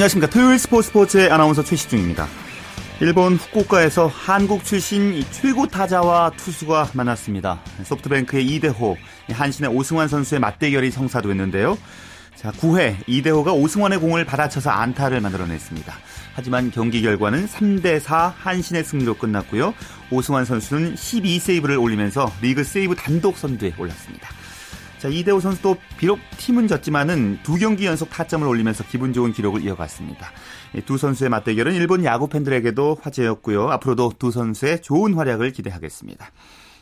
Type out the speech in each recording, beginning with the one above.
안녕하십니까. 토요일 스포츠 스포츠의 아나운서 최시중입니다. 일본 후쿠오카에서 한국 출신 최고 타자와 투수가 만났습니다. 소프트뱅크의 이대호, 한신의 오승환 선수의 맞대결이 성사됐는데요. 자, 9회 이대호가 오승환의 공을 받아쳐서 안타를 만들어냈습니다. 하지만 경기 결과는 3대4 한신의 승리로 끝났고요. 오승환 선수는 12세이브를 올리면서 리그 세이브 단독 선두에 올랐습니다. 자, 이대호 선수도 비록 팀은 졌지만은 두 경기 연속 타점을 올리면서 기분 좋은 기록을 이어갔습니다. 두 선수의 맞대결은 일본 야구 팬들에게도 화제였고요. 앞으로도 두 선수의 좋은 활약을 기대하겠습니다.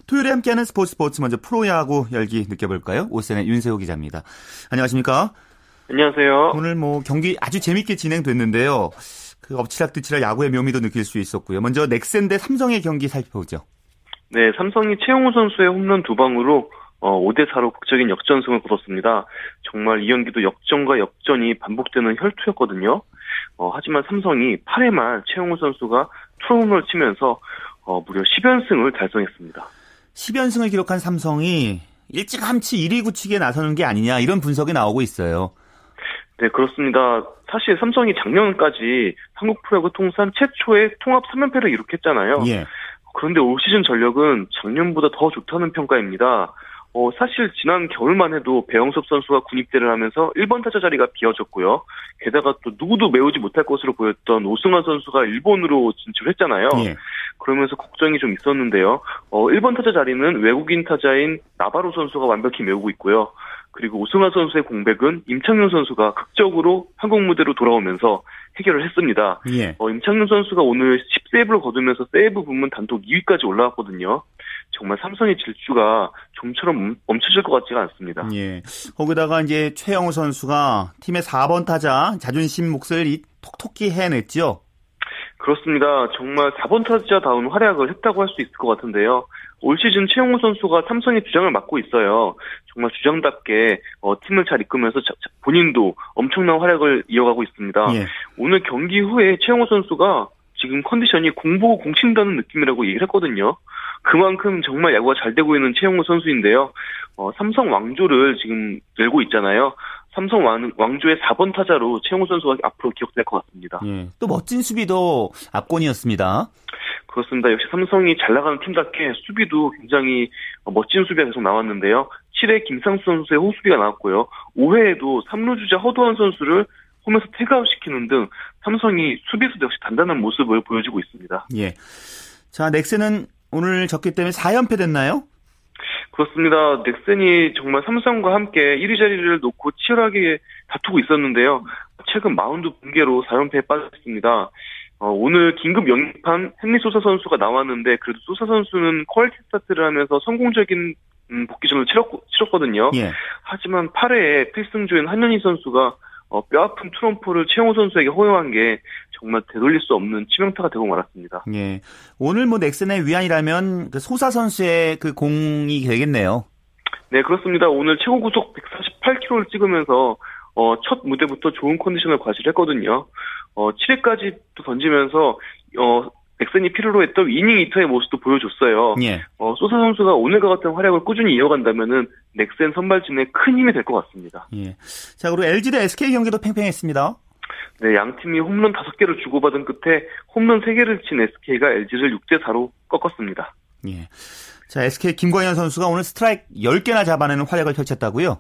토요일에 함께하는 스포츠 스포츠 먼저 프로야구 열기 느껴볼까요? 오센의 윤세호 기자입니다. 안녕하십니까? 안녕하세요. 오늘 뭐 경기 아주 재밌게 진행됐는데요. 그 엎치락뒤치락 야구의 묘미도 느낄 수 있었고요. 먼저 넥센 대 삼성의 경기 살펴보죠. 네, 삼성이 최용우 선수의 홈런 두 방으로 어, 5대4로 극적인 역전승을 거뒀습니다. 정말 이 경기도 역전과 역전이 반복되는 혈투였거든요. 어, 하지만 삼성이 8회 말 최용우 선수가 투홈을 치면서 어, 무려 10연승을 달성했습니다. 10연승을 기록한 삼성이 일찌감치 1위 굳히기에 나서는 게 아니냐 이런 분석이 나오고 있어요. 네, 그렇습니다. 사실 삼성이 작년까지 한국 프로야구 통산 최초의 통합 3연패를 이룩했잖아요. 예. 그런데 올 시즌 전력은 작년보다 더 좋다는 평가입니다. 어, 사실 지난 겨울만 해도 배영섭 선수가 군입대를 하면서 1번 타자 자리가 비어졌고요. 게다가 또 누구도 메우지 못할 것으로 보였던 오승환 선수가 일본으로 진출했잖아요. 예. 그러면서 걱정이 좀 있었는데요. 어, 1번 타자 자리는 외국인 타자인 나바로 선수가 완벽히 메우고 있고요. 그리고 오승환 선수의 공백은 임창윤 선수가 극적으로 한국 무대로 돌아오면서 해결을 했습니다. 예. 어, 임창윤 선수가 오늘 10세이브를 거두면서 세이브 부문 단독 2위까지 올라왔거든요. 정말 삼성의 질주가 좀처럼 멈춰질 것 같지가 않습니다. 예. 거기다가 이제 최영우 선수가 팀의 4번 타자 자존심 몫을 톡톡히 해냈죠. 그렇습니다. 정말 4번 타자다운 활약을 했다고 할 수 있을 것 같은데요. 올 시즌 최영우 선수가 삼성의 주장을 맡고 있어요. 정말 주장답게 어, 팀을 잘 이끌면서 자, 본인도 엄청난 활약을 이어가고 있습니다. 예. 오늘 경기 후에 최영우 선수가 지금 컨디션이 공보고 공친다는 느낌이라고 얘기를 했거든요. 그만큼 정말 야구가 잘 되고 있는 최영우 선수인데요. 어, 삼성 왕조를 지금 열고 있잖아요. 삼성 왕, 왕조의 4번 타자로 최영우 선수가 앞으로 기억될 것 같습니다. 예, 또 멋진 수비도 압권이었습니다. 그렇습니다. 역시 삼성이 잘 나가는 팀답게 수비도 굉장히 멋진 수비가 계속 나왔는데요. 7회 김상수 선수의 호수비가 나왔고요. 5회에도 3루 주자 허도환 선수를 홈에서 태그아웃 시키는 등 삼성이 수비수도 역시 단단한 모습을 보여주고 있습니다. 예. 자, 넥센은 오늘 졌기 때문에 4연패 됐나요? 그렇습니다. 넥센이 정말 삼성과 함께 1위 자리를 놓고 치열하게 다투고 있었는데요. 최근 마운드 붕괴로 4연패에 빠졌습니다. 어, 오늘 긴급 영입한 헨리 소사 선수가 나왔는데 그래도 소사 선수는 퀄리티 스타트를 하면서 성공적인 음, 복귀전을 치렀, 치렀 거든요. 예. 하지만 8회에 필승조인 한현희 선수가 어, 뼈아픈 트럼프를 최영호 선수에게 허용한 게 정말 되돌릴 수 없는 치명타가 되고 말았습니다. 예. 오늘 뭐 넥슨의 위안이라면 그 소사 선수의 그 공이 되겠네요. 네, 그렇습니다. 오늘 최고 구속 148km를 찍으면서 어, 첫 무대부터 좋은 컨디션을 과시했거든요. 어, 7회까지 또 던지면서 어, 넥슨이 필요로 했던 이닝 이터의 모습도 보여줬어요. 예. 어, 소사 선수가 오늘과 같은 활약을 꾸준히 이어간다면은 넥센 선발진에 큰 힘이 될 것 같습니다. 예. 자, 그리고 LG 대 SK 경기도 팽팽했습니다. 네, 양 팀이 홈런 5개를 주고받은 끝에 홈런 3개를 친 SK가 LG를 6대 4로 꺾었습니다. 예. 자, SK 김광현 선수가 오늘 스트라이크 10개나 잡아내는 활약을 펼쳤다고요?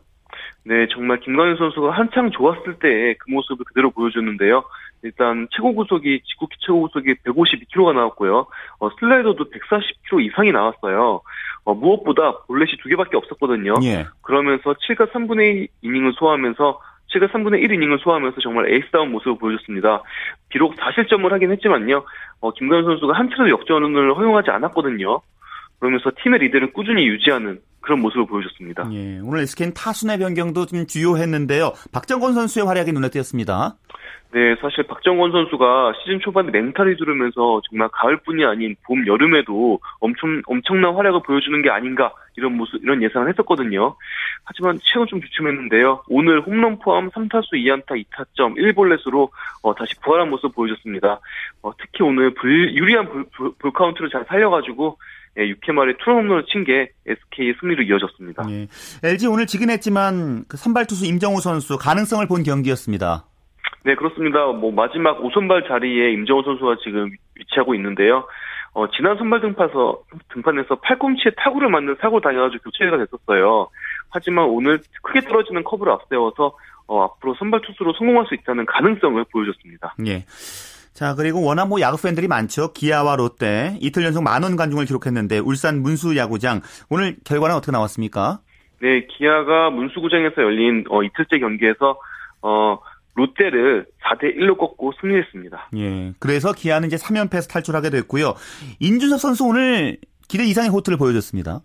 네, 정말 김광현 선수가 한창 좋았을 때 그 모습을 그대로 보여줬는데요. 일단 최고 구속이 직구 최고 구속이 152km가 나왔고요. 어, 슬라이더도 140km 이상이 나왔어요. 어, 무엇보다 볼넷이 두 개밖에 없었거든요. 예. 그러면서 7과 3분의 1 이닝을 소화하면서 7과 3분의 1 이닝을 소화하면서 정말 에이스다운 모습을 보여줬습니다. 비록 4실점을 하긴 했지만요. 어, 김광현 선수가 한 차례도 역전을 허용하지 않았거든요. 그러면서 팀의 리드를 꾸준히 유지하는 그런 모습을 보여줬습니다. 예, 오늘 SK는 타순의 변경도 좀 주효했는데요. 박정권 선수의 활약이 눈에 띄었습니다. 네, 사실 박정권 선수가 시즌 초반에 맹타를 휘두르면서 정말 가을뿐이 아닌 봄, 여름에도 엄청, 엄청난 활약을 보여주는 게 아닌가 이런 모습, 이런 예상을 했었거든요. 하지만 최근 좀 주춤했는데요. 오늘 홈런 포함 3타수 2안타 2타점 1볼넷으로 어, 다시 부활한 모습 보여줬습니다. 어, 특히 오늘 불, 유리한 볼, 볼, 볼 카운트를 잘 살려가지고 예, 6회 말에 투런 홈런을 친 게 SK의 승리로 이어졌습니다. 예. LG 오늘 지긴 했지만 그 선발 투수 임정우 선수 가능성을 본 경기였습니다. 네, 그렇습니다. 뭐 마지막 5선발 자리에 임정우 선수가 지금 위치하고 있는데요. 어, 지난 선발 등판에서, 등판에서 팔꿈치에 타구를 맞는 사고 당해가지고 교체가 됐었어요. 하지만 오늘 크게 떨어지는 커브를 앞세워서 어, 앞으로 선발 투수로 성공할 수 있다는 가능성을 보여줬습니다. 예. 자, 그리고 워낙 뭐 야구 팬들이 많죠. 기아와 롯데 이틀 연속 만원 관중을 기록했는데 울산 문수 야구장 오늘 결과는 어떻게 나왔습니까? 네, 기아가 문수구장에서 열린 어, 이틀째 경기에서 어, 롯데를 4대 1로 꺾고 승리했습니다. 예. 그래서 기아는 이제 3연패에서 탈출하게 됐고요. 인준석 선수 오늘 기대 이상의 호투를 보여줬습니다.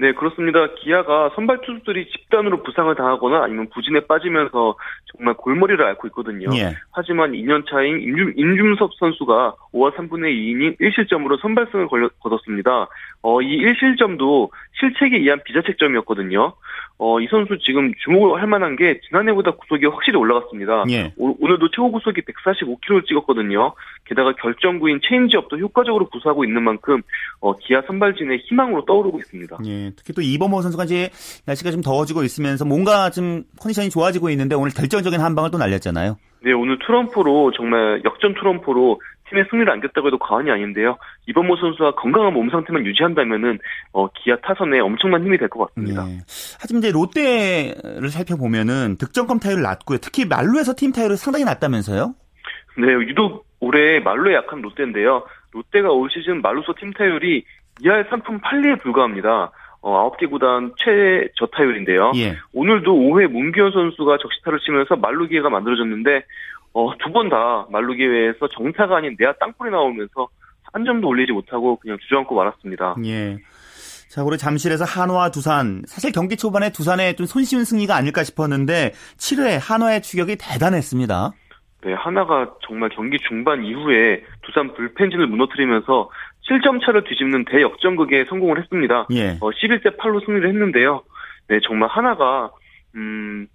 네, 그렇습니다. 기아가 선발 투수들이 집단으로 부상을 당하거나 아니면 부진에 빠지면서 정말 골머리를 앓고 있거든요. 예. 하지만 2년 차인 임준, 임준섭 선수가 5와 3분의 2이닝 1실점으로 선발승을 거뒀습니다. 어, 이 1실점도 실책에 의한 비자책점이었거든요. 어, 이 선수 지금 주목을 할 만한 게 지난해보다 구속이 확실히 올라갔습니다. 예. 오, 늘도 최고 구속이 145km를 찍었거든요. 게다가 결정구인 체인지업도 효과적으로 구사하고 있는 만큼 어, 기아 선발진의 희망으로 떠오르고 있습니다. 예, 특히 또 이범호 선수가 이제 날씨가 좀 더워지고 있으면서 뭔가 좀 컨디션이 좋아지고 있는데 오늘 결정적인 한 방을 또 날렸잖아요. 네, 오늘 트럼프로 정말 역전 트럼프로 팀의 승리를 안겼다고 해도 과언이 아닌데요. 이범모 선수가 건강한 몸 상태만 유지한다면은 어, 기아 타선에 엄청난 힘이 될 것 같습니다. 네. 하지만 이제 롯데를 살펴보면은 득점권 타율을 낮고요. 특히 말루에서 팀 타율이 상당히 낮다면서요? 네, 유독 올해 말루에 약한 롯데인데요. 롯데가 올 시즌 말루소 팀 타율이 2할 3푼 8리에 불과합니다. 어, 9개 구단 최저 타율인데요. 예. 오늘도 5회 문기현 선수가 적시타를 치면서 말루 기회가 만들어졌는데 어, 두 번 다 말루 기회에서 정타가 아닌 내야 땅볼이 나오면서 한 점도 올리지 못하고 그냥 주저앉고 말았습니다. 예. 자, 우리 잠실에서 한화 두산. 사실 경기 초반에 두산의 좀 손쉬운 승리가 아닐까 싶었는데 7회 한화의 추격이 대단했습니다. 네, 한화가 정말 경기 중반 이후에 두산 불펜진을 무너뜨리면서 7점 차를 뒤집는 대역전극에 성공을 했습니다. 예. 어, 11대 8로 승리를 했는데요. 네, 정말 한화가 음,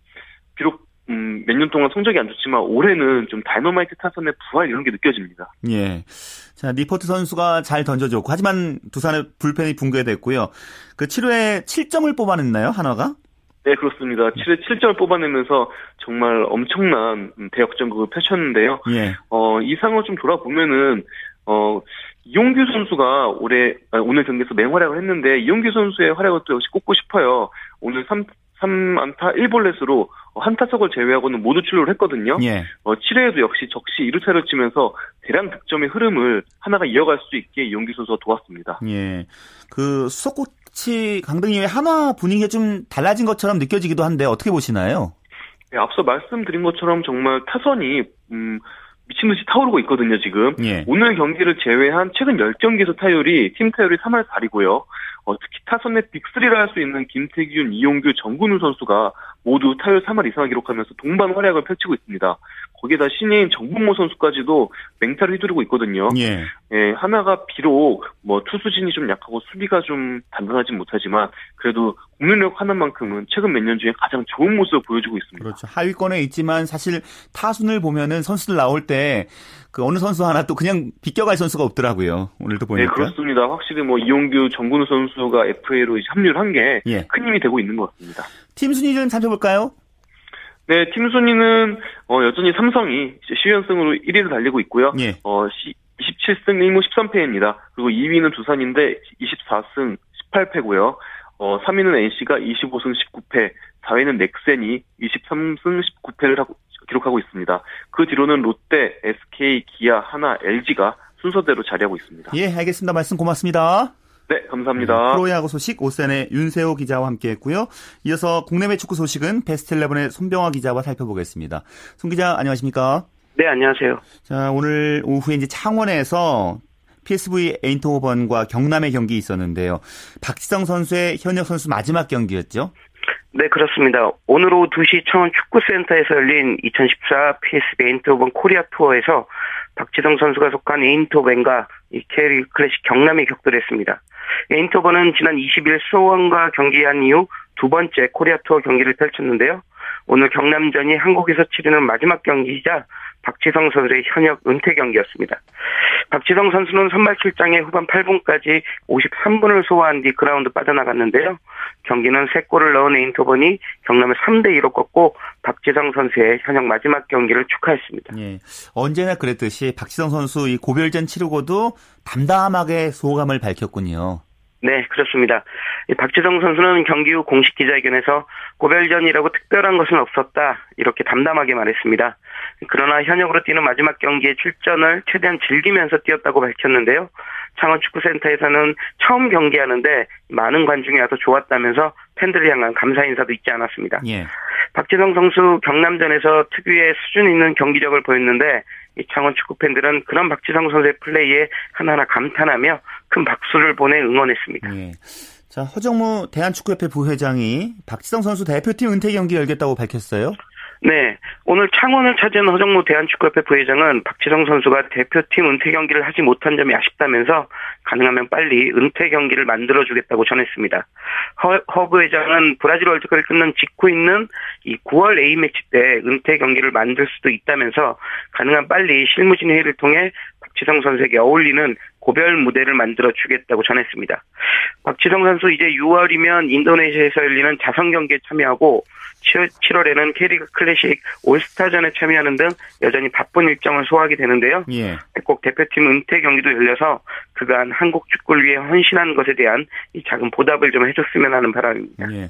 비록 음, 몇 년 동안 성적이 안 좋지만 올해는 좀 다이너마이트 타선의 부활 이런 게 느껴집니다. 예. 자, 니퍼트 선수가 잘 던져줬고 하지만 두산의 불펜이 붕괴됐고요. 그 7회에 7점을 뽑아냈나요, 한화가? 네, 그렇습니다. 7회 7점을 뽑아내면서 정말 엄청난 대역전극을 펼쳤는데요. 예. 어, 이 상황을 좀 돌아보면은 어, 이용규 선수가 올해 아, 오늘 경기에서 맹활약을 했는데 이용규 선수의 활약을 또 역시 꼽고 싶어요. 오늘 3 3안타 1볼넷으로 한타석을 제외하고는 모두 출루를 했거든요. 예. 어, 7회에도 역시 적시 2루타를 치면서 대량 득점의 흐름을 하나가 이어갈 수 있게 이용규 선수가 도왔습니다. 예. 그 수석코치 강등 이후에 하나 분위기가 좀 달라진 것처럼 느껴지기도 한데 어떻게 보시나요? 네, 앞서 말씀드린 것처럼 정말 타선이 음 미친 듯이 타오르고 있거든요, 지금. 예. 오늘 경기를 제외한 최근 10경기에서 타율이, 팀 타율이 3할 4리고요. 어, 특히 타선의 빅3를 할수 있는 김태균, 이용규, 정근우 선수가 모두 타율 3할 이상을 기록하면서 동반 활약을 펼치고 있습니다. 거기에다 신예인 정분모 선수까지도 맹타를 휘두르고 있거든요. 예. 예. 하나가 비록 뭐 투수진이 좀 약하고 수비가 좀 단단하진 못하지만 그래도 공격력 하나만큼은 최근 몇 년 중에 가장 좋은 모습을 보여주고 있습니다. 그렇죠. 하위권에 있지만 사실 타순을 보면은 선수들 나올 때 그 어느 선수 하나 또 그냥 비껴갈 선수가 없더라고요. 오늘도 보니까. 네, 그렇습니다. 확실히 뭐 이용규, 정근우 선수가 FA로 합류를 한 게큰 예. 힘이 되고 있는 것 같습니다. 팀 순위 좀 살펴볼까요? 네, 팀 순위는 어, 여전히 삼성이 10연승으로 1위를 달리고 있고요. 예. 어, 27승 1무 13패입니다. 그리고 2위는 두산인데 24승 18패고요. 어, 3위는 NC가 25승 19패, 4위는 넥센이 23승 19패를 하고, 기록하고 있습니다. 그 뒤로는 롯데, SK, 기아, 하나, LG가 순서대로 자리하고 있습니다. 예, 알겠습니다. 말씀 고맙습니다. 네, 감사합니다. 네, 프로야구 소식 오센의 윤세호 기자와 함께했고요. 이어서 국내외 축구 소식은 베스트11의 손병화 기자와 살펴보겠습니다. 손 기자 안녕하십니까? 네, 안녕하세요. 자, 오늘 오후에 이제 창원에서 PSV 에인토호번과 경남의 경기 있었는데요. 박지성 선수의 현역 선수 마지막 경기였죠? 네, 그렇습니다. 오늘 오후 2시 창원 축구센터에서 열린 2014 PSV 에인토호번 코리아 투어에서 박지성 선수가 속한 에인토벤과 KL 클래식 경남이 격돌했습니다. 에인트호번은 지난 20일 수원과 경기한 이후 두 번째 코리아 투어 경기를 펼쳤는데요. 오늘 경남전이 한국에서 치르는 마지막 경기이자 박지성 선수의 현역 은퇴 경기였습니다. 박지성 선수는 선발 출장에 후반 8분까지 53분을 소화한 뒤 그라운드 빠져나갔는데요. 경기는 3골을 넣은 에인트호번이 경남을 3대2로 꺾고 박지성 선수의 현역 마지막 경기를 축하했습니다. 예. 언제나 그랬듯이 박지성 선수 이 고별전 치르고도 담담하게 소감을 밝혔군요. 네, 그렇습니다. 박지성 선수는 경기 후 공식 기자회견에서 고별전이라고 특별한 것은 없었다. 이렇게 담담하게 말했습니다. 그러나 현역으로 뛰는 마지막 경기에 출전을 최대한 즐기면서 뛰었다고 밝혔는데요. 창원 축구센터에서는 처음 경기하는데 많은 관중이 와서 좋았다면서 팬들을 향한 감사 인사도 있지 않았습니다. 예. 박지성 선수 경남전에서 특유의 수준 있는 경기력을 보였는데 이 창원 축구 팬들은 그런 박지성 선수의 플레이에 하나하나 감탄하며 큰 박수를 보내 응원했습니다. 예. 자, 허정무 대한축구협회 부회장이 박지성 선수 대표팀 은퇴 경기 열겠다고 밝혔어요. 네. 오늘 창원을 찾은 허정무 대한축구협회 부회장은 박지성 선수가 대표팀 은퇴 경기를 하지 못한 점이 아쉽다면서 가능하면 빨리 은퇴 경기를 만들어주겠다고 전했습니다. 허, 허 부회장은 브라질 월드컵을 끝난 직후 있는 이 9월 A매치 때 은퇴 경기를 만들 수도 있다면서 가능한 빨리 실무진 회의를 통해 박지성 선수에게 어울리는 고별 무대를 만들어 주겠다고 전했습니다. 박지성 선수 이제 6월이면 인도네시아에서 열리는 자선 경기에 참여하고 7월, 에는 K리그 클래식 올스타전에 참여하는 등 여전히 바쁜 일정을 소화하게 되는데요. 예. 꼭 대표팀 은퇴 경기도 열려서 그간 한국 축구를 위해 헌신한 것에 대한 이 작은 보답을 좀 해줬으면 하는 바람입니다. 예.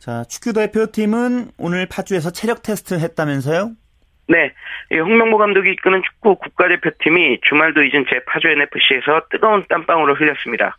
자, 축구 대표팀은 오늘 파주에서 체력 테스트를 했다면서요? 네. 홍명보 감독이 이끄는 축구 국가대표팀이 주말도 잊은 제 파주 NFC에서 뜨거운 땀방울을 흘렸습니다.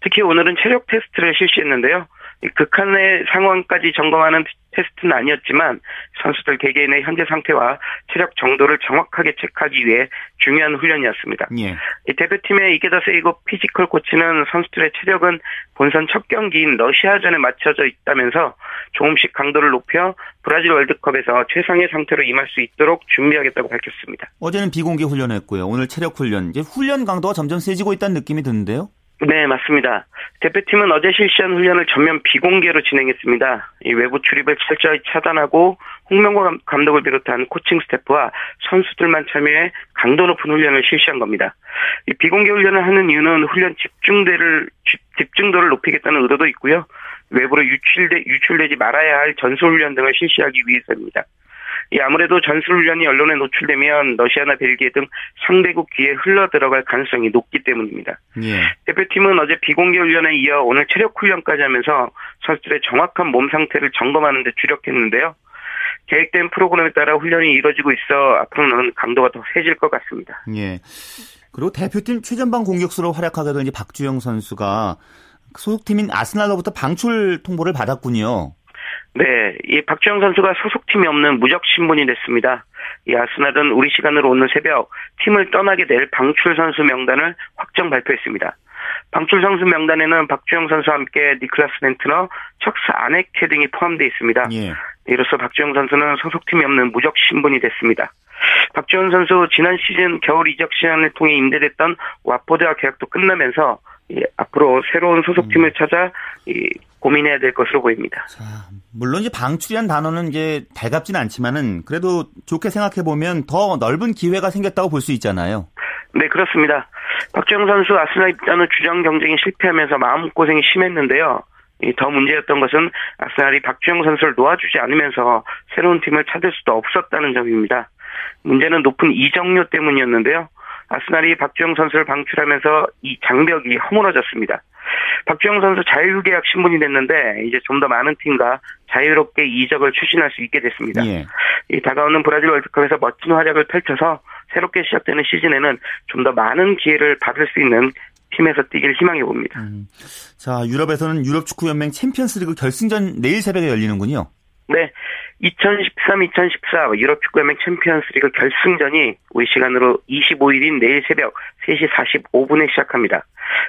특히 오늘은 체력 테스트를 실시했는데요. 극한의 상황까지 점검하는 테스트는 아니었지만 선수들 개개인의 현재 상태와 체력 정도를 정확하게 체크하기 위해 중요한 훈련이었습니다. 예. 대표팀의 이케다 세이고 피지컬 코치는 선수들의 체력은 본선 첫 경기인 러시아전에 맞춰져 있다면서 조금씩 강도를 높여 브라질 월드컵에서 최상의 상태로 임할 수 있도록 준비하겠다고 밝혔습니다. 어제는 비공개 훈련했고요. 오늘 체력 훈련. 이제 훈련 강도가 점점 세지고 있다는 느낌이 드는데요. 네, 맞습니다. 대표팀은 어제 실시한 훈련을 전면 비공개로 진행했습니다. 이 외부 출입을 철저히 차단하고 홍명보 감독을 비롯한 코칭 스태프와 선수들만 참여해 강도 높은 훈련을 실시한 겁니다. 이 비공개 훈련을 하는 이유는 훈련 집중대를 집중도를 높이겠다는 의도도 있고요. 외부로 유출돼 유출되지 말아야 할 전술 훈련 등을 실시하기 위해서입니다. 이 아무래도 전술훈련이 언론에 노출되면 러시아나 벨기에 등 상대국 귀에 흘러 들어갈 가능성이 높기 때문입니다. 예. 대표팀은 어제 비공개 훈련에 이어 오늘 체력 훈련까지 하면서 선수들의 정확한 몸 상태를 점검하는 데 주력했는데요. 계획된 프로그램에 따라 훈련이 이루어지고 있어 앞으로는 강도가 더 세질 것 같습니다. 예. 그리고 대표팀 최전방 공격수로 활약하게 된 박주영 선수가 소속팀인 아스날로부터 방출 통보를 받았군요. 네, 이 박주영 선수가 소속팀이 없는 무적 신분이 됐습니다. 이 아스날은 우리 시간으로 오늘 새벽 팀을 떠나게 될 방출 선수 명단을 확정 발표했습니다. 방출 선수 명단에는 박주영 선수와 함께 니클라스 벤트너, 척스 아네케 등이 포함되어 있습니다. 예. 이로써 박주영 선수는 소속팀이 없는 무적 신분이 됐습니다. 박주영 선수 지난 시즌 겨울 이적 시즌을 통해 임대됐던 와포드와 계약도 끝나면서 예, 앞으로 새로운 소속팀을 음. 찾아 이, 고민해야 될 것으로 보입니다. 자, 물론 이제 방출이란 단어는 이제 달갑진 않지만은 그래도 좋게 생각해 보면 더 넓은 기회가 생겼다고 볼 수 있잖아요. 네, 그렇습니다. 박주영 선수 아스날 입단후 주장 경쟁이 실패하면서 마음고생이 심했는데요. 더 문제였던 것은 아스날이 박주영 선수를 놓아주지 않으면서 새로운 팀을 찾을 수도 없었다는 점입니다. 문제는 높은 이적료 때문이었는데요. 아스날이 박주영 선수를 방출하면서 이 장벽이 허물어졌습니다. 박주영 선수 자유계약 신분이 됐는데 이제 좀 더 많은 팀과 자유롭게 이적을 추진할 수 있게 됐습니다. 예. 이 다가오는 브라질 월드컵에서 멋진 활약을 펼쳐서 새롭게 시작되는 시즌에는 좀 더 많은 기회를 받을 수 있는 팀에서 뛰길 희망해 봅니다. 음. 자, 유럽에서는 유럽 축구 연맹 챔피언스리그 결승전 내일 새벽에 열리는군요. 네. 2013-2014 유럽 축구연맹 챔피언스리그 결승전이 우리 시간으로 25일인 내일 새벽 3시 45분에 시작합니다.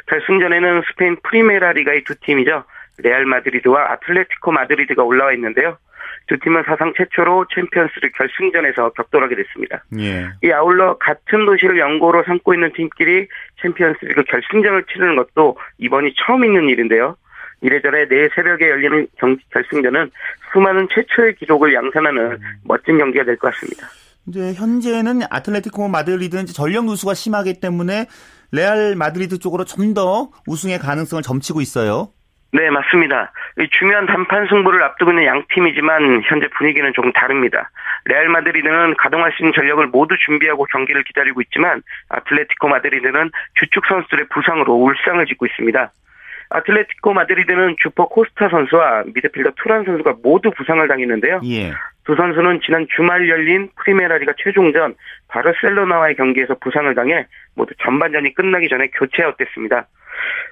결승전에는 스페인 프리메라 리가의 두 팀이죠. 레알 마드리드와 아틀레티코 마드리드가 올라와 있는데요. 두 팀은 사상 최초로 챔피언스리그 결승전에서 격돌하게 됐습니다. 예. 이 아울러 같은 도시를 연고로 삼고 있는 팀끼리 챔피언스리그 결승전을 치르는 것도 이번이 처음 있는 일인데요. 이래저래 내일 새벽에 열리는 경, 결승전은 수많은 최초의 기록을 양산하는 음. 멋진 경기가 될 것 같습니다. 이제 현재는 아틀레티코 마드리드는 전력 누수가 심하기 때문에 레알 마드리드 쪽으로 좀 더 우승의 가능성을 점치고 있어요. 네, 맞습니다. 중요한 단판 승부를 앞두고 있는 양 팀이지만 현재 분위기는 조금 다릅니다. 레알 마드리드는 가동할 수 있는 전력을 모두 준비하고 경기를 기다리고 있지만 아틀레티코 마드리드는 주축 선수들의 부상으로 울상을 짓고 있습니다. 아틀레티코 마드리드는 주포 코스타 선수와 미드필더 투란 선수가 모두 부상을 당했는데요. 예. 두 선수는 지난 주말 열린 프리메라리가 최종전 바르셀로나와의 경기에서 부상을 당해 모두 전반전이 끝나기 전에 교체 아웃됐습니다.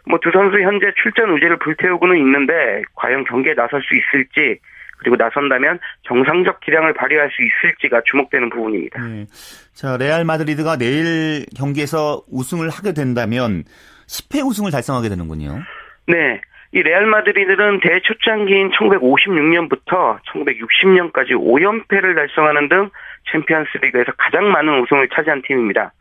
뭐 두 선수 현재 출전 의지를 불태우고는 있는데 과연 경기에 나설 수 있을지 그리고 나선다면 정상적 기량을 발휘할 수 있을지가 주목되는 부분입니다. 네. 자, 레알 마드리드가 내일 경기에서 우승을 하게 된다면 10회 우승을 달성하게 되는군요. 네. 이 레알 마드리드는 대회 초창기인 1956년부터 1960년까지 5연패를 달성하는 등 챔피언스 리그에서 가장 많은 우승을 차지한 팀입니다.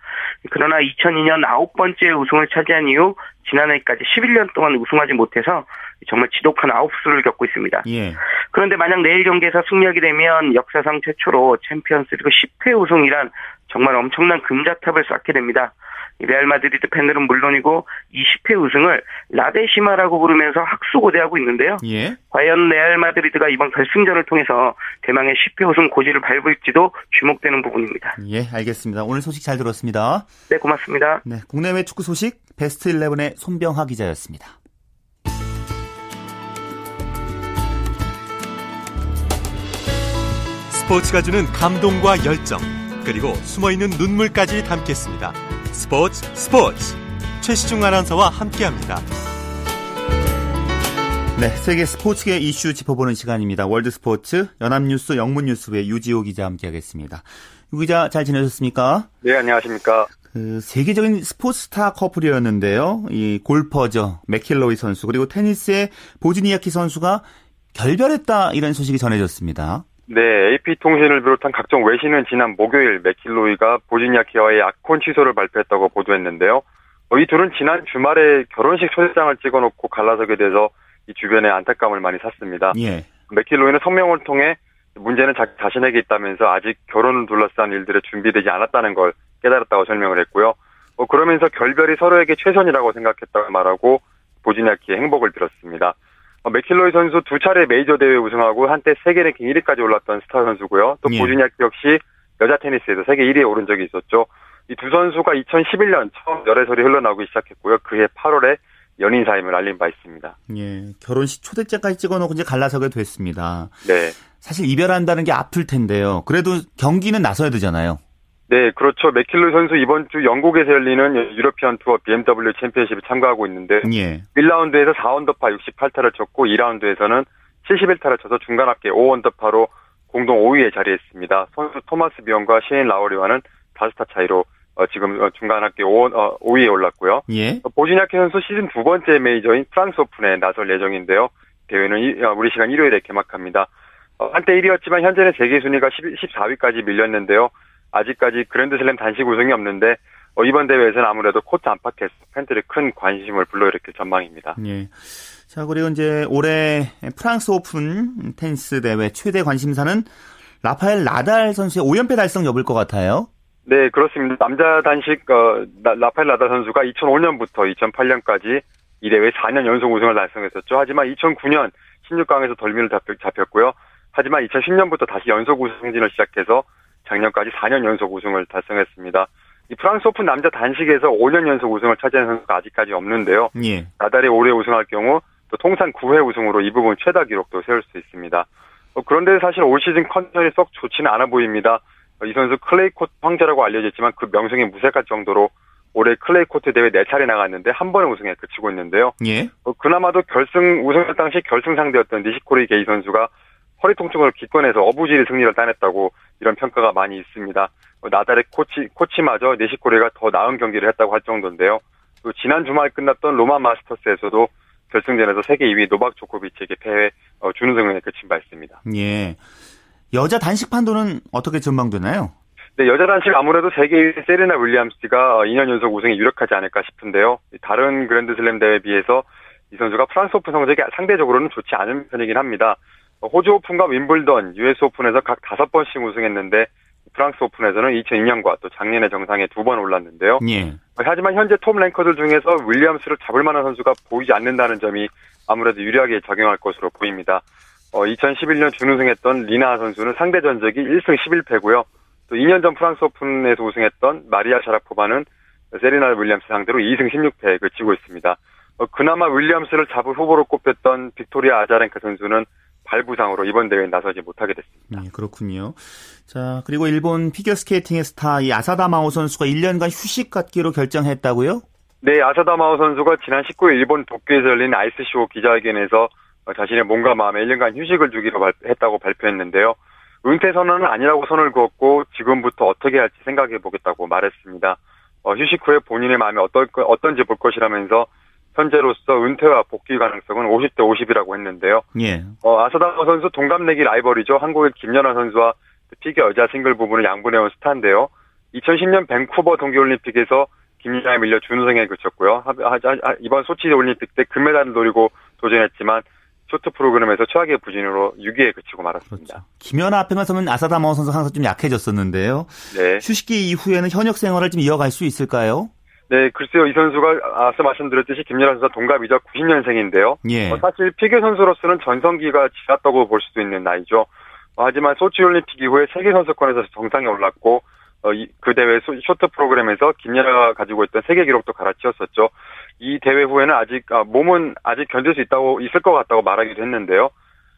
그러나 2002년 아홉 번째 우승을 차지한 이후 지난해까지 11년 동안 우승하지 못해서 정말 지독한 아홉수를 겪고 있습니다. 예. 그런데 만약 내일 경기에서 승리하게 되면 역사상 최초로 챔피언스 리그 10회 우승이란 정말 엄청난 금자탑을 쌓게 됩니다. 레알 마드리드 팬들은 물론이고 이 10회 우승을 라데시마라고 부르면서 학수고대하고 있는데요. 예. 과연 레알 마드리드가 이번 결승전을 통해서 대망의 10회 우승 고지를 밟을지도 주목되는 부분입니다. 예, 알겠습니다. 오늘 소식 잘 들었습니다. 네, 고맙습니다. 네, 국내외 축구 소식 베스트 11의 손병하 기자였습니다. 스포츠가 주는 감동과 열정, 그리고 숨어있는 눈물까지 담겠습니다. 스포츠 스포츠 최시중 아나운서와 함께합니다. 네, 세계 스포츠계 이슈 짚어보는 시간입니다. 월드 스포츠 연합뉴스 영문뉴스부의 유지호 기자 함께하겠습니다. 유 기자 잘 지내셨습니까? 네, 안녕하십니까? 그 세계적인 스포츠스타 커플이었는데요. 이 골퍼죠 맥킬로이 선수 그리고 테니스의 보즈니아키 선수가 결별했다 이런 소식이 전해졌습니다. 네, AP통신을 비롯한 각종 외신은 지난 목요일 맥킬로이가 보지니아키와의 약혼 취소를 발표했다고 보도했는데요. 어, 이 둘은 지난 주말에 결혼식 초대장을 찍어놓고 갈라서게 돼서 이 주변에 안타까움을 많이 샀습니다. 예. 맥킬로이는 성명을 통해 문제는 자기 자신에게 있다면서 아직 결혼을 둘러싼 일들에 준비되지 않았다는 걸 깨달았다고 설명을 했고요. 어, 그러면서 결별이 서로에게 최선이라고 생각했다고 말하고 보지니아키의 행복을 빌었습니다. 어, 맥킬로이 선수 두 차례 메이저 대회 우승하고 한때 세계 랭킹 1위까지 올랐던 스타 선수고요. 또 예. 보즈니아키 역시 여자 테니스에서 세계 1위에 오른 적이 있었죠. 이 두 선수가 2011년 처음 열애설이 흘러나오기 시작했고요. 그해 8월에 연인 사이임을 알린 바 있습니다. 예, 결혼식 초대장까지 찍어놓고 이제 갈라서게 됐습니다. 네. 사실 이별한다는 게 아플 텐데요. 그래도 경기는 나서야 되잖아요. 네, 그렇죠. 맥킬로이 선수 이번 주 영국에서 열리는 유러피언 투어 BMW 챔피언십에 참가하고 있는데 예. 1라운드에서 4언더파 68타를 쳤고 2라운드에서는 71타를 쳐서 중간 합계 5언더파로 공동 5위에 자리했습니다. 선두 토마스 비욘과 셰인 로리와는 5타 차이로 어, 지금 어, 중간 합계 5, 어, 5위에 올랐고요. 예. 어, 보지냐키 선수 시즌 두 번째 메이저인 프랑스 오픈에 나설 예정인데요. 대회는 이, 어, 우리 시간 일요일에 개막합니다. 어, 한때 1위였지만 현재는 세계 순위가 14위까지 밀렸는데요. 아직까지 그랜드슬램 단식 우승이 없는데 어, 이번 대회에서는 아무래도 코트 안팎에서 팬들의 큰 관심을 불러일으킬 전망입니다. 예. 자 그리고 이제 올해 프랑스 오픈 테니스 대회 최대 관심사는 라파엘 나달 선수의 5연패 달성 여부일 것 같아요. 네, 그렇습니다. 남자 단식 어, 라파엘 나달 선수가 2005년부터 2008년까지 이 대회 4년 연속 우승을 달성했었죠. 하지만 2009년 16강에서 덜미를 잡혔고요. 하지만 2010년부터 다시 연속 우승 행진을 시작해서 작년까지 4년 연속 우승을 달성했습니다. 이 프랑스 오픈 남자 단식에서 5년 연속 우승을 차지한 선수가 아직까지 없는데요. 예. 나달이 올해 우승할 경우 또 통산 9회 우승으로 이 부분 최다 기록도 세울 수 있습니다. 어, 그런데 사실 올 시즌 컨디션이 썩 좋지는 않아 보입니다. 어, 이 선수 클레이 코트 황제라고 알려졌지만 그 명성이 무색할 정도로 올해 클레이 코트 대회 4차례 나갔는데 한 번의 우승에 그치고 있는데요. 예. 어, 그나마도 결승 우승할 당시 결승 상대였던 니시코리 게이 선수가 허리 통증으로 기권해서 어부지리 승리를 따냈다고 이런 평가가 많이 있습니다. 뭐 나달의 코치, 코치마저 니시코리가 더 나은 경기를 했다고 할 정도인데요. 또 지난 주말 끝났던 로마 마스터스에서도 결승전에서 세계 2위 노박 조코비치에게 패해 어, 준우승에 그친 바 있습니다. 예. 여자 단식 판도는 어떻게 전망되나요? 네, 여자 단식 아무래도 세계 1위 세레나 윌리엄스가 2년 연속 우승에 유력하지 않을까 싶은데요. 다른 그랜드슬램 대회에 비해서 이 선수가 프랑스 오픈 성적이 상대적으로는 좋지 않은 편이긴 합니다. 호주 오픈과 윈블던, US 오픈에서 각 다섯 번씩 우승했는데 프랑스 오픈에서는 2002년과 또 작년에 정상에 두 번 올랐는데요. 예. 하지만 현재 톱 랭커들 중에서 윌리엄스를 잡을 만한 선수가 보이지 않는다는 점이 아무래도 유리하게 작용할 것으로 보입니다. 어, 2011년 준우승했던 리나 선수는 상대 전적이 1승 11패고요. 또 2년 전 프랑스 오픈에서 우승했던 마리아 샤라포바는 세리나 윌리엄스 상대로 2승 16패에 그치고 있습니다. 어, 그나마 윌리엄스를 잡을 후보로 꼽혔던 빅토리아 아자렌카 선수는 발부상으로 이번 대회에 나서지 못하게 됐습니다. 네, 그렇군요. 자, 그리고 일본 피겨스케이팅의 스타 이 아사다 마오 선수가 1년간 휴식 갖기로 결정했다고요? 네, 아사다 마오 선수가 지난 19일 일본 도쿄에서 열린 아이스쇼 기자회견에서 자신의 몸과 마음에 1년간 휴식을 주기로 발, 했다고 발표했는데요. 은퇴 선언은 아니라고 선을 그었고 지금부터 어떻게 할지 생각해 보겠다고 말했습니다. 어, 휴식 후에 본인의 마음이 어떨, 어떤지 볼 것이라면서 현재로서 은퇴와 복귀 가능성은 50대 50이라고 했는데요. 예. 어, 아사다마 선수 동갑내기 라이벌이죠. 한국의 김연아 선수와 피겨 여자 싱글 부분을 양분해온 스타인데요. 2010년 밴쿠버 동계올림픽에서 김연아에 밀려 준우승에 그쳤고요. 이번 소치 올림픽 때 금메달을 노리고 도전했지만 쇼트 프로그램에서 최악의 부진으로 6위에 그치고 말았습니다. 그렇죠. 김연아 앞에만 서면 아사다마 선수 항상 좀 약해졌었는데요. 네. 휴식기 이후에는 현역 생활을 좀 이어갈 수 있을까요? 네, 글쎄요. 이 선수가 앞서 말씀드렸듯이 김연아 선수가 동갑이자 90년생인데요. 예. 어, 사실 피겨 선수로서는 전성기가 지났다고 볼 수도 있는 나이죠. 어, 하지만 소치 올림픽 이후에 세계 선수권에서 정상에 올랐고 어, 이, 그 대회 쇼트 프로그램에서 김연아가 가지고 있던 세계 기록도 갈아치웠었죠. 이 대회 후에는 아직 아, 몸은 아직 견딜 수 있다고 있을 것 같다고 말하기도 했는데요.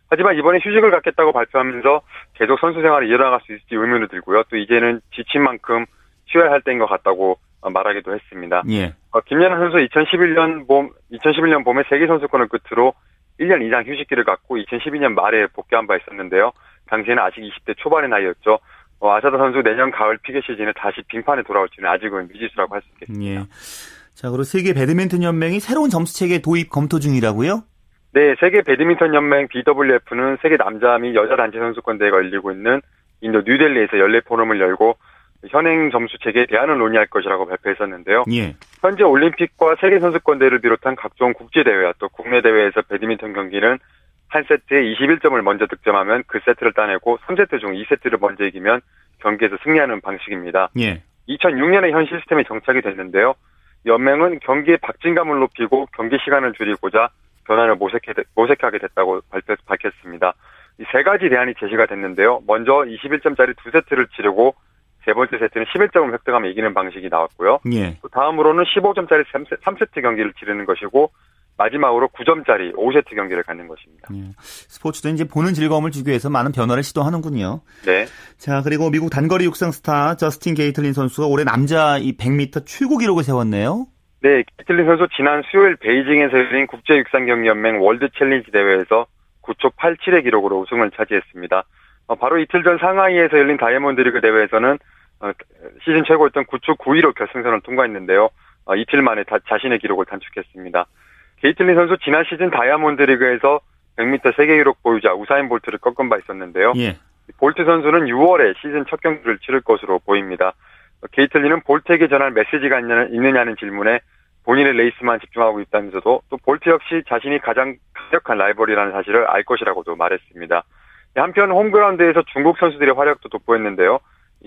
하지만 이번에 휴식을 갖겠다고 발표하면서 계속 선수 생활을 이어나갈 수 있을지 의문이 들고요. 또 이제는 지친 만큼 쉬어야 할 때인 것 같다고 어, 말하기도 했습니다. 예. 어, 김연아 선수 2011년 봄 2011년 봄에 세계 선수권을 끝으로 1년 이상 휴식기를 갖고 2012년 말에 복귀한 바 있었는데요. 당시에는 아직 20대 초반의 나이였죠. 어, 아사다 선수 내년 가을 피겨 시즌에 다시 빙판에 돌아올지는 아직은 미지수라고 할 수 있겠습니다. 예. 자, 그리고 세계 배드민턴 연맹이 새로운 점수 체계 도입 검토 중이라고요? 네, 세계 배드민턴 연맹 BWF는 세계 남자 및 여자 단체 선수권 대회가 열리고 있는 인도 뉴델리에서 연례 포럼을 열고 현행 점수 체계에 대안을 논의할 것이라고 발표했었는데요. 예. 현재 올림픽과 세계 선수권 대회를 비롯한 각종 국제 대회와 또 국내 대회에서 배드민턴 경기는 한 세트에 21점을 먼저 득점하면 그 세트를 따내고 3세트 중 2세트를 먼저 이기면 경기에서 승리하는 방식입니다. 예. 2006년에 현 시스템이 정착이 됐는데요. 연맹은 경기의 박진감을 높이고 경기 시간을 줄이고자 변화를 모색하게 됐다고 발표, 밝혔습니다. 이 세 가지 대안이 제시가 됐는데요. 먼저 21점짜리 두 세트를 치르고 세 번째 세트는 11점을 획득하면 이기는 방식이 나왔고요. 예. 또 다음으로는 15점짜리 3세트 경기를 치르는 것이고 마지막으로 9점짜리 5세트 경기를 갖는 것입니다. 예. 스포츠도 이제 보는 즐거움을 주기 위해서 많은 변화를 시도하는군요. 네. 자, 그리고 미국 단거리 육상 스타 저스틴 게이틀린 선수가 올해 남자 이 100m 최고 기록을 세웠네요. 네, 게이틀린 선수 지난 수요일 베이징에서 열린 국제 육상 경기연맹 월드 챌린지 대회에서 9초 87의 기록으로 우승을 차지했습니다. 어, 바로 이틀 전 상하이에서 열린 다이아몬드 리그 대회에서는 어, 시즌 최고였던 9초 92로 결승선을 통과했는데요. 어, 이틀 만에 다, 자신의 기록을 단축했습니다. 게이틀린 선수 지난 시즌 다이아몬드 리그에서 100m 세계 기록 보유자 우사인 볼트를 꺾은 바 있었는데요. 예. 볼트 선수는 6월에 시즌 첫 경기를 치를 것으로 보입니다. 게이틀린은 볼트에게 전할 메시지가 있느냐는 질문에 본인의 레이스만 집중하고 있다면서도 또 볼트 역시 자신이 가장 강력한 라이벌이라는 사실을 알 것이라고도 말했습니다. 한편 홈그라운드에서 중국 선수들의 활약도 돋보였는데요.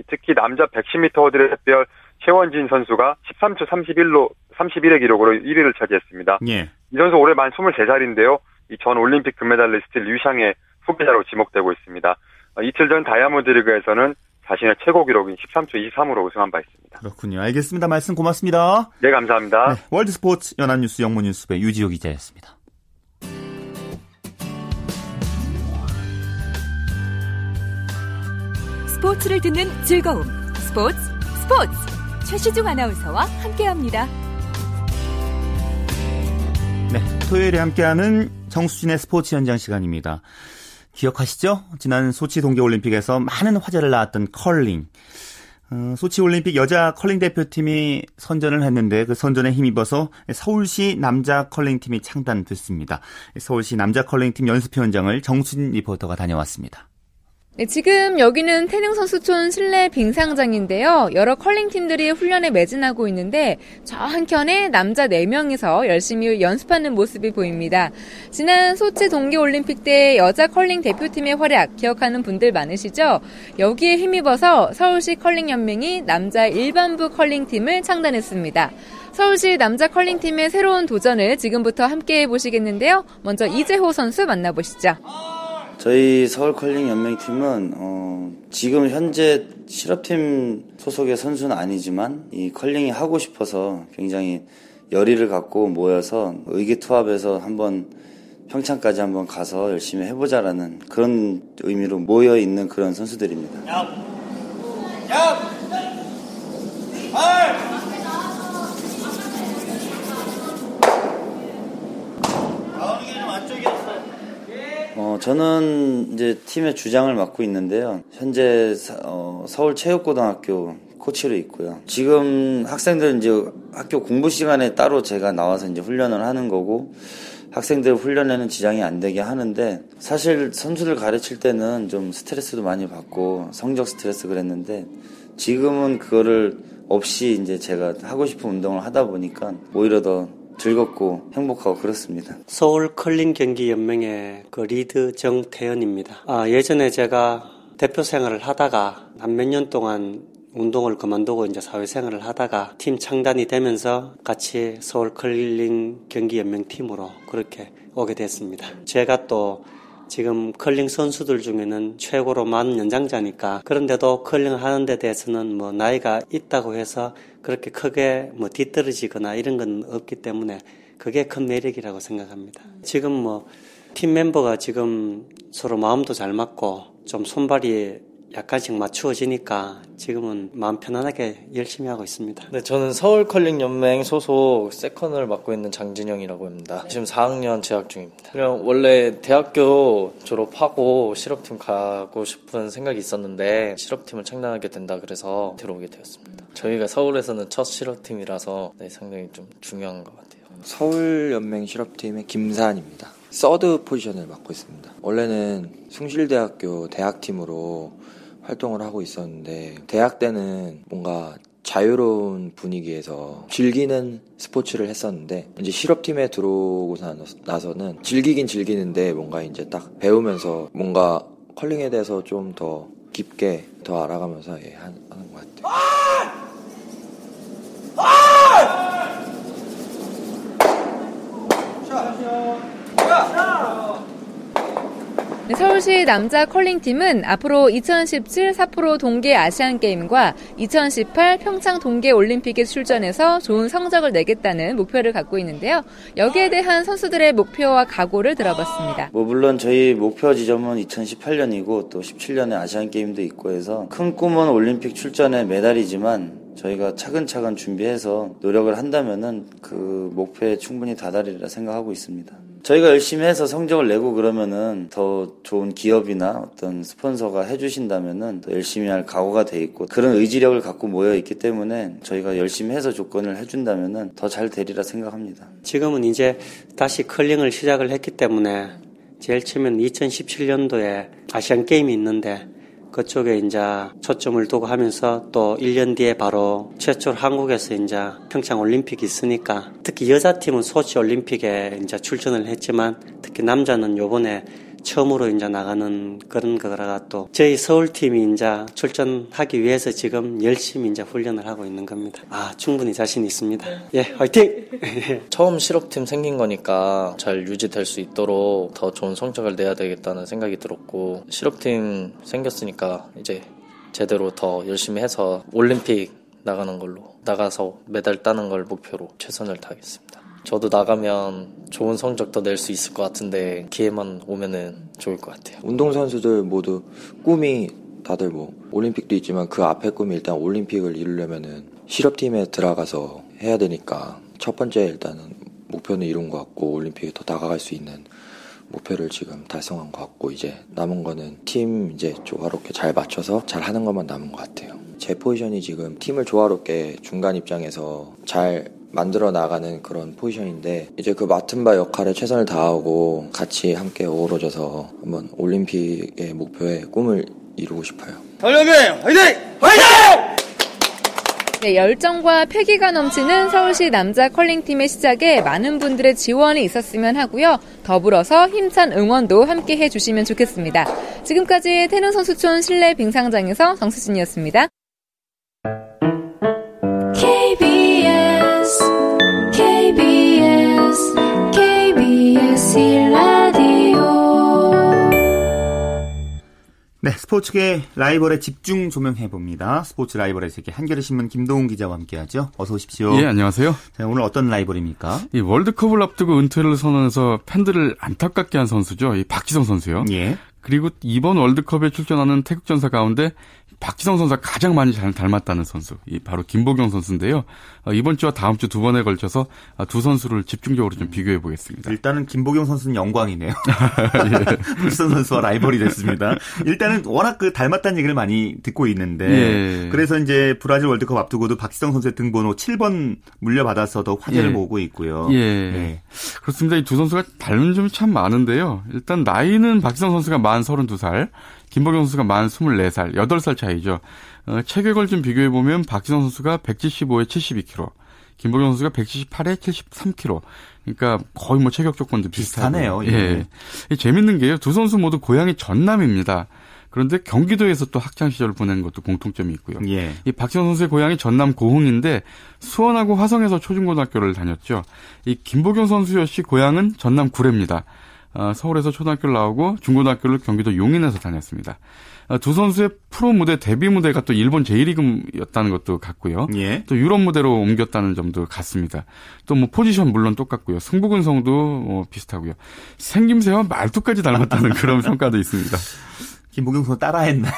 특히 남자 110m 허들의 샛별 최원진 선수가 13초 31로 31의 기록으로 1위를 차지했습니다. 예. 이 선수 올해 만 23살인데요. 이 전 올림픽 금메달리스트 류샹의 후계자로 지목되고 있습니다. 어, 이틀 전 다이아몬드 리그에서는 자신의 최고 기록인 13초 23으로 우승한 바 있습니다. 그렇군요. 알겠습니다. 말씀 고맙습니다. 네, 감사합니다. 네, 월드스포츠 연합뉴스 영문뉴스부의 유지호 기자였습니다. 스포츠를 듣는 즐거움. 스포츠, 스포츠. 최시중 아나운서와 함께합니다. 네, 토요일에 함께하는 정수진의 스포츠 현장 시간입니다. 기억하시죠? 지난 소치 동계올림픽에서 많은 화제를 낳았던 컬링. 어, 소치 올림픽 여자 컬링 대표팀이 선전을 했는데 그 선전에 힘입어서 서울시 남자 컬링 팀이 창단됐습니다. 서울시 남자 컬링 팀 연습 현장을 정수진 리포터가 다녀왔습니다. 네, 지금 여기는 태릉 선수촌 실내 빙상장인데요. 여러 컬링팀들이 훈련에 매진하고 있는데 저 한켠에 남자 4명이서 열심히 연습하는 모습이 보입니다. 지난 소치 동계올림픽 때 여자 컬링 대표팀의 활약 기억하는 분들 많으시죠? 여기에 힘입어서 서울시 컬링연맹이 남자 일반부 컬링팀을 창단했습니다. 서울시 남자 컬링팀의 새로운 도전을 지금부터 함께 해보시겠는데요. 먼저 이재호 선수 만나보시죠. 저희 서울 컬링 연맹팀은 어, 지금 현재 실업팀 소속의 선수는 아니지만 이 컬링이 하고 싶어서 굉장히 열의를 갖고 모여서 의기투합해서 한번 평창까지 한번 가서 열심히 해보자라는 그런 의미로 모여 있는 그런 선수들입니다. 야! 야! 어, 저는 이제 팀의 주장을 맡고 있는데요. 현재 어, 서울체육고등학교 코치로 있고요. 지금 학생들 이제 학교 공부 시간에 따로 제가 나와서 이제 훈련을 하는 거고 학생들 훈련에는 지장이 안 되게 하는데 사실 선수들 가르칠 때는 좀 스트레스도 많이 받고 성적 스트레스 그랬는데 지금은 그거를 없이 이제 제가 하고 싶은 운동을 하다 보니까 오히려 더 즐겁고 행복하고 그렇습니다. 서울 컬링 경기 연맹의 그 리드 정태현입니다. 아, 예전에 제가 대표 생활을 하다가 한 몇 년 동안 운동을 그만두고 이제 사회생활을 하다가 팀 창단이 되면서 같이 서울 컬링 경기 연맹 팀으로 그렇게 오게 됐습니다. 제가 또 지금 컬링 선수들 중에는 최고로 많은 연장자니까 그런데도 컬링 하는 데 대해서는 뭐 나이가 있다고 해서 그렇게 크게 뭐 뒤떨어지거나 이런 건 없기 때문에 그게 큰 매력이라고 생각합니다. 지금 뭐 팀 멤버가 지금 서로 마음도 잘 맞고 좀 손발이 약간씩 맞추어지니까 지금은 마음 편안하게 열심히 하고 있습니다. 네, 저는 서울 컬링 연맹 소속 세컨을 맡고 있는 장진영이라고 합니다. 지금 4학년 재학 중입니다. 그냥 원래 대학교 졸업하고 실업팀 가고 싶은 생각이 있었는데 실업팀을 창단하게 된다 그래서 들어오게 되었습니다. 저희가 서울에서는 첫 실업팀이라서 네, 상당히 좀 중요한 것 같아요. 서울 연맹 실업팀의 김사한입니다. 서드 포지션을 맡고 있습니다. 원래는 숭실대학교 대학팀으로 활동을 하고 있었는데 대학 때는 뭔가 자유로운 분위기에서 즐기는 스포츠를 했었는데 이제 실업팀에 들어오고 나서는 즐기긴 즐기는데 뭔가 이제 딱 배우면서 뭔가 컬링에 대해서 좀 더 깊게 더 알아가면서 예, 하는 것 같아요. 네, 서울시 남자 컬링팀은 앞으로 2017 삿포로 동계 아시안게임과 2018 평창 동계 올림픽에 출전해서 좋은 성적을 내겠다는 목표를 갖고 있는데요. 여기에 대한 선수들의 목표와 각오를 들어봤습니다. 뭐 물론 저희 목표 지점은 2018년이고 또 17년에 아시안게임도 있고 해서 큰 꿈은 올림픽 출전의 메달이지만 저희가 차근차근 준비해서 노력을 한다면은 그 목표에 충분히 다다리리라 생각하고 있습니다. 저희가 열심히 해서 성적을 내고 그러면은 더 좋은 기업이나 어떤 스폰서가 해주신다면은 더 열심히 할 각오가 돼 있고 그런 의지력을 갖고 모여 있기 때문에 저희가 열심히 해서 조건을 해준다면은 더 잘 되리라 생각합니다. 지금은 이제 다시 컬링을 시작을 했기 때문에 제일 처음엔 2017년도에 아시안 게임이 있는데 그쪽에 이제 초점을 두고 하면서 또 1년 뒤에 바로 최초로 한국에서 이제 평창 올림픽이 있으니까 특히 여자팀은 소치 올림픽에 이제 출전을 했지만 특히 남자는 요번에 처음으로 이제 나가는 그런 거라가 또 저희 서울팀이 이제 출전하기 위해서 지금 열심히 이제 훈련을 하고 있는 겁니다. 아 충분히 자신 있습니다. 예, 화이팅! 처음 실업팀 생긴 거니까 잘 유지될 수 있도록 더 좋은 성적을 내야 되겠다는 생각이 들었고 실업팀 생겼으니까 이제 제대로 더 열심히 해서 올림픽 나가는 걸로 나가서 메달 따는 걸 목표로 최선을 다하겠습니다. 저도 나가면 좋은 성적도 낼수 있을 것 같은데 기회만 오면은 좋을 것 같아요. 운동선수들 모두 꿈이 다들 뭐 올림픽도 있지만 그 앞에 꿈이 일단 올림픽을 이루려면은 실업팀에 들어가서 해야 되니까 첫 번째 일단은 목표는 이룬 것 같고 올림픽에 더 다가갈 수 있는 목표를 지금 달성한 것 같고 이제 남은 거는 팀 이제 조화롭게 잘 맞춰서 잘 하는 것만 남은 것 같아요. 제 포지션이 지금 팀을 조화롭게 중간 입장에서 잘 만들어 나가는 그런 포지션인데 이제 그 맡은 바 역할에 최선을 다하고 같이 함께 어우러져서 한번 올림픽의 목표에 꿈을 이루고 싶어요. 달려비 화이팅! 화이팅! 네, 열정과 패기가 넘치는 서울시 남자 컬링팀의 시작에 많은 분들의 지원이 있었으면 하고요. 더불어서 힘찬 응원도 함께 해주시면 좋겠습니다. 지금까지 태릉 선수촌 실내 빙상장에서 정수진이었습니다. KBS 네, 스포츠계 라이벌의 집중 조명해 봅니다. 스포츠 라이벌의 세계 한겨레 신문 김동훈 기자와 함께하죠. 어서 오십시오. 예, 안녕하세요. 자, 오늘 어떤 라이벌입니까? 이 월드컵을 앞두고 은퇴를 선언해서 팬들을 안타깝게 한 선수죠. 이 박지성 선수요. 예. 그리고 이번 월드컵에 출전하는 태극전사 가운데 박지성 선수가 가장 많이 잘 닮았다는 선수, 이 바로 김보경 선수인데요. 어, 이번 주와 다음 주 두 번에 걸쳐서 어, 두 선수를 집중적으로 좀 비교해 보겠습니다. 일단은 김보경 선수는 영광이네요. 예. 불선 선수와 라이벌이 됐습니다. 일단은 워낙 그 닮았다는 얘기를 많이 듣고 있는데 예. 그래서 이제 브라질 월드컵 앞두고도 박지성 선수의 등번호 7번 물려받아서 더 화제를 예. 모으고 있고요. 예. 네. 그렇습니다. 이 두 선수가 닮은 점이 참 많은데요. 일단 나이는 박지성 선수가 만 32살, 김보경 선수가 만 24살, 8살 차이죠. 어, 체격을 좀 비교해 보면 박진성 선수가 175에 72kg, 김보경 선수가 178에 73kg. 그러니까 거의 뭐 체격 조건도 비슷하네요. 예. 예. 재밌는 게요. 두 선수 모두 고향이 전남입니다. 그런데 경기도에서 또 학창 시절을 보낸 것도 공통점이 있고요. 예. 이 박지성 선수의 고향이 전남 고흥인데 수원하고 화성에서 초중고등학교를 다녔죠. 이 김보경 선수 역시 고향은 전남 구례입니다. 어, 서울에서 초등학교를 나오고 중고등학교를 경기도 용인에서 다녔습니다. 어, 두 선수의 프로 무대 데뷔 무대가 또 일본 제1리그였다는 것도 같고요. 예. 또 유럽 무대로 옮겼다는 점도 같습니다. 또 뭐 포지션 물론 똑같고요. 승부근성도 뭐 비슷하고요. 생김새와 말투까지 닮았다는 그런 평가도 있습니다. 김보경 선수 따라했나요?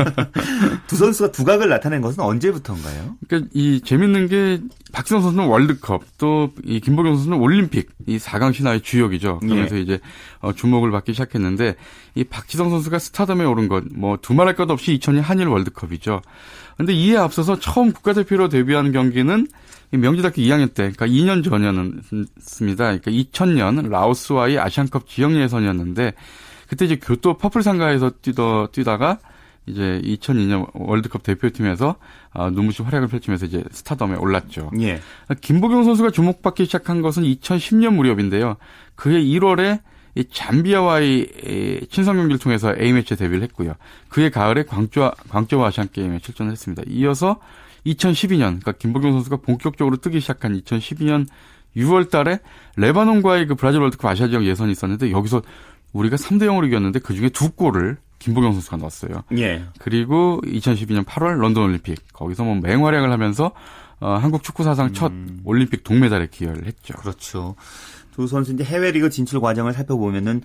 두 선수가 두각을 나타낸 것은 언제부터인가요? 그러니까 이 재밌는 게 박지성 선수는 월드컵 또 이 김보경 선수는 올림픽 이 4강 신화의 주역이죠. 그러면서 예. 이제 어, 주목을 받기 시작했는데 이 박지성 선수가 스타덤에 오른 것 뭐 두말할 것 없이 2002년 한일 월드컵이죠. 근데 이에 앞서서 처음 국가대표로 데뷔한 경기는 명지대학교 2학년 때, 그러니까 2년 전이었습니다. 그러니까 2000년 라오스와의 아시안컵 지역 예선이었는데 그때 이제 교토 퍼플 상가에서 뛰더 뛰다가 이제 2002년 월드컵 대표팀에서 어, 눈부신 활약을 펼치면서 이제 스타덤에 올랐죠. 예. 김보경 선수가 주목받기 시작한 것은 2010년 무렵인데요. 그해 1월에 이 잠비아와의 친선 경기를 통해서 A매치 데뷔를 했고요. 그해 가을에 광주 광저우 아시안 게임에 출전을 했습니다. 이어서 2012년 그러니까 김보경 선수가 본격적으로 뜨기 시작한 2012년 6월 달에 레바논과의 그 브라질 월드컵 아시아 지역 예선이 있었는데 여기서 우리가 3대 0으로 이겼는데 그 중에 두 골을 김보경 선수가 넣었어요. 예. 그리고 2012년 8월 런던 올림픽 거기서 뭐 맹활약을 하면서 어, 한국 축구 사상 첫 음. 올림픽 동메달에 기여를 했죠. 그렇죠. 두 선수 이제 해외 리그 진출 과정을 살펴보면은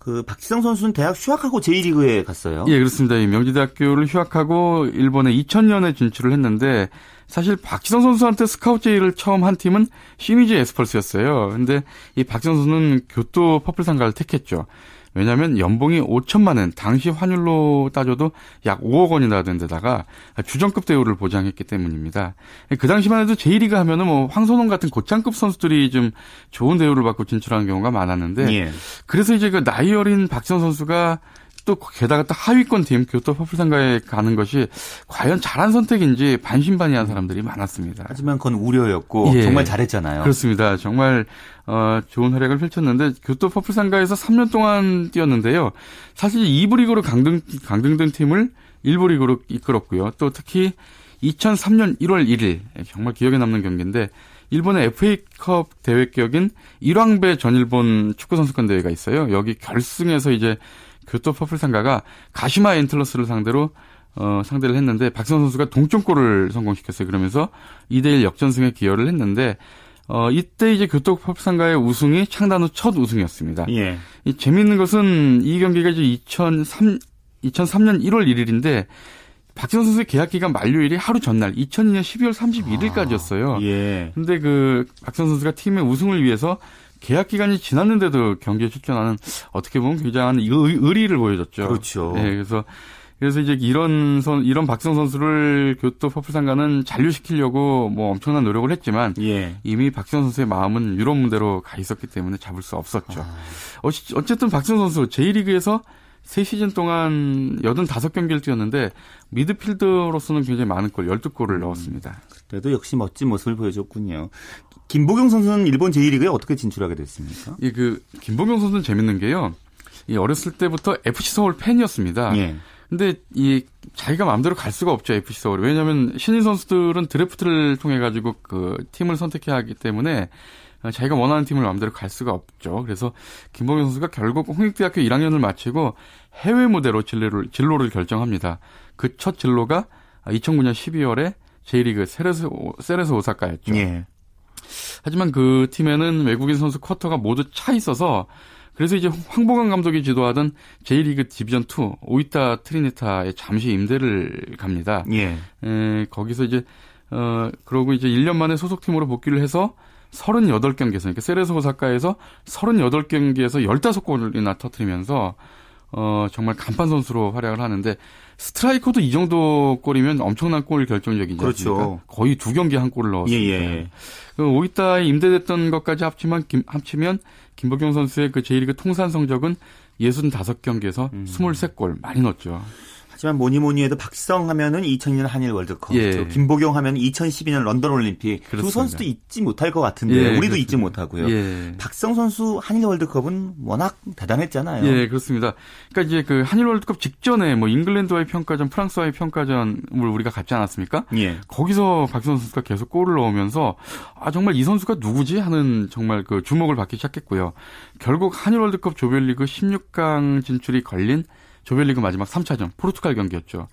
그 박지성 선수는 대학 휴학하고 J리그에 갔어요. 예, 그렇습니다. 명지대학교를 휴학하고 일본에 2000년에 진출을 했는데 사실 박지성 선수한테 스카우트 제의를 처음 한 팀은 시미즈 에스펄스였어요. 근데 이 박지성 선수는 교토 퍼플 상가를 택했죠. 왜냐하면 연봉이 5천만 원, 당시 환율로 따져도 약 5억 원이나 된 데다가 주전급 대우를 보장했기 때문입니다. 그 당시만 해도 J리그 하면은 뭐 황선홍 같은 고참급 선수들이 좀 좋은 대우를 받고 진출하는 경우가 많았는데 예. 그래서 이제 그 나이 어린 박지성 선수가 또 게다가 또 하위권 팀 교토 퍼플상가에 가는 것이 과연 잘한 선택인지 반신반의한 사람들이 많았습니다. 하지만 그건 우려였고 예. 정말 잘했잖아요. 그렇습니다. 정말 어, 좋은 활약을 펼쳤는데 교토 퍼플상가에서 3년 동안 뛰었는데요. 사실 2부 리그로 강등 강등된 팀을 1부 리그로 이끌었고요. 또 특히 2003년 1월 1일 정말 기억에 남는 경기인데 일본의 FA컵 대회 격인 일왕배 전일본 축구 선수권 대회가 있어요. 여기 결승에서 이제 교토 퍼플 상가가 가시마 앤틀러스를 상대로 어, 상대를 했는데 박지성 선수가 동점골을 성공시켰어요. 그러면서 2대1 역전승에 기여를 했는데 어, 이때 이제 교토 퍼플 상가의 우승이 창단 후 첫 우승이었습니다. 예. 이 재미있는 것은 이 경기가 이제 2003 2003년 1월 1일인데 박지성 선수의 계약 기간 만료일이 하루 전날 2002년 12월 31일까지였어요. 아, 예. 근데 그 박지성 선수가 팀의 우승을 위해서 계약 기간이 지났는데도 경기에 출전하는 어떻게 보면 굉장한 의리를 보여줬죠. 그렇죠. 네, 그래서 그래서 이제 이런 선 이런 박성 선수를 교토 퍼플상가는 잔류시키려고 뭐 엄청난 노력을 했지만 예. 이미 박성 선수의 마음은 유럽 무대로 가 있었기 때문에 잡을 수 없었죠. 아. 어쨌든 박성 선수 제1리그에서 3시즌 동안 85경기를 뛰었는데 미드필더로서는 굉장히 많은 골, 12골을 음. 넣었습니다. 그래도 역시 멋진 모습을 보여줬군요. 김보경 선수는 일본 제1리그에 어떻게 진출하게 됐습니까? 예, 그 김보경 선수는 재밌는 게요. 이 어렸을 때부터 FC 서울 팬이었습니다. 예. 근데 이 자기가 마음대로 갈 수가 없죠 FC 서울. 왜냐하면 신인 선수들은 드래프트를 통해 가지고 그 팀을 선택해야 하기 때문에 자기가 원하는 팀을 마음대로 갈 수가 없죠. 그래서 김보경 선수가 결국 홍익대학교 1학년을 마치고 해외 무대로 진로를, 진로를 결정합니다. 그 첫 진로가 2009년 12월에 J리그 세레소, 세레소 오사카였죠. 예. 하지만 그 팀에는 외국인 선수 쿼터가 모두 차 있어서 그래서 이제 황보관 감독이 지도하던 J리그 디비전 2 오이타 트리니타에 잠시 임대를 갑니다. 예. 에, 거기서 이제 어 그러고 이제 1년 만에 소속팀으로 복귀를 해서 38경기에서 그러니까 세레소 오사카에서 38경기에서 15골이나 터트리면서 어 정말 간판 선수로 활약을 하는데 스트라이커도 이 정도 골이면 엄청난 골 결정적이지 그렇죠. 않습니까? 거의 두 경기 한 골을 넣었습니다. 예, 예. 그 오이타에 임대됐던 것까지 합치면 김, 합치면 김보경 선수의 그 제1리그 통산 성적은 65경기에서 음. 23골 많이 넣었죠. 하지만 뭐니 뭐니 해도 박성 하면은 2002년 한일 월드컵, 예. 김보경 하면 2012년 런던 올림픽 그렇습니다. 두 선수도 잊지 못할 것 같은데 예, 우리도 그렇습니다. 잊지 못하고요. 예. 박성 선수 한일 월드컵은 워낙 대단했잖아요. 예, 그렇습니다. 그러니까 이제 그 한일 월드컵 직전에 뭐 잉글랜드와의 평가전, 프랑스와의 평가전을 우리가 갔지 않았습니까? 예. 거기서 박성 선수가 계속 골을 넣으면서 아 정말 이 선수가 누구지 하는 정말 그 주목을 받기 시작했고요. 결국 한일 월드컵 조별리그 16강 진출이 걸린 조별리그 마지막 3차전 포르투갈 경기였죠.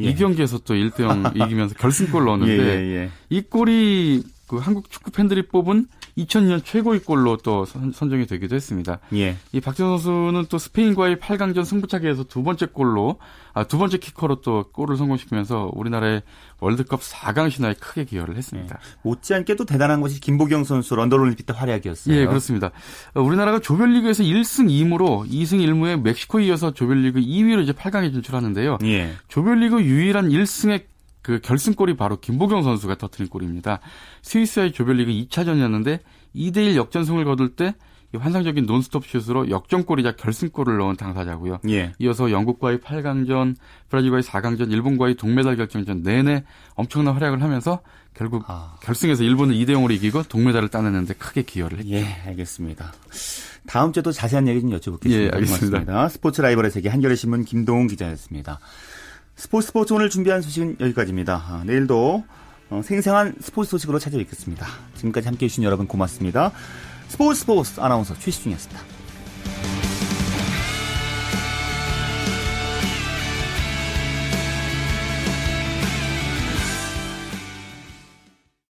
예. 이 경기에서 또 1대0 이기면서 결승골 넣었는데 예, 예, 예, 이 골이 그 한국 축구 팬들이 뽑은 2000년 최고의 골로 또 선, 정이 되기도 했습니다. 예. 이 박지원 선수는 또 스페인과의 8강전 승부차기에서 두 번째 골로 아, 두 번째 키커로 또 골을 성공시키면서 우리나라의 월드컵 4강 신화에 크게 기여를 했습니다. 예. 못지않게 도 대단한 것이 김보경 선수 런던 올림픽 때 활약이었어요. 예, 그렇습니다. 어, 우리나라가 조별리그에서 1승 2무로 2승 1무에 멕시코에 이어서 조별리그 2위로 이제 8강에 진출하는데요. 예. 조별리그 유일한 1승의 그 결승골이 바로 김보경 선수가 터트린 골입니다. 스위스와의 조별리그 2차전이었는데 2대1 역전승을 거둘 때 환상적인 논스톱 슛으로 역전골이자 결승골을 넣은 당사자고요. 예. 이어서 영국과의 8강전, 브라질과의 4강전, 일본과의 동메달 결정전 내내 엄청난 활약을 하면서 결국 아. 결승에서 일본을 2대 0으로 이기고 동메달을 따내는데 크게 기여를 했죠. 예, 알겠습니다. 다음 주에도 자세한 얘기 좀 여쭤보겠습니다. 예, 알겠습니다. 고맙습니다. 스포츠 라이벌의 세계 한겨레 신문 김동훈 기자였습니다. 스포츠 스포츠 오늘 준비한 소식은 여기까지입니다. 아, 내일도 어, 생생한 스포츠 소식으로 찾아뵙겠습니다. 지금까지 함께해 주신 여러분 고맙습니다. 스포츠 스포츠 아나운서 최시중이었습니다.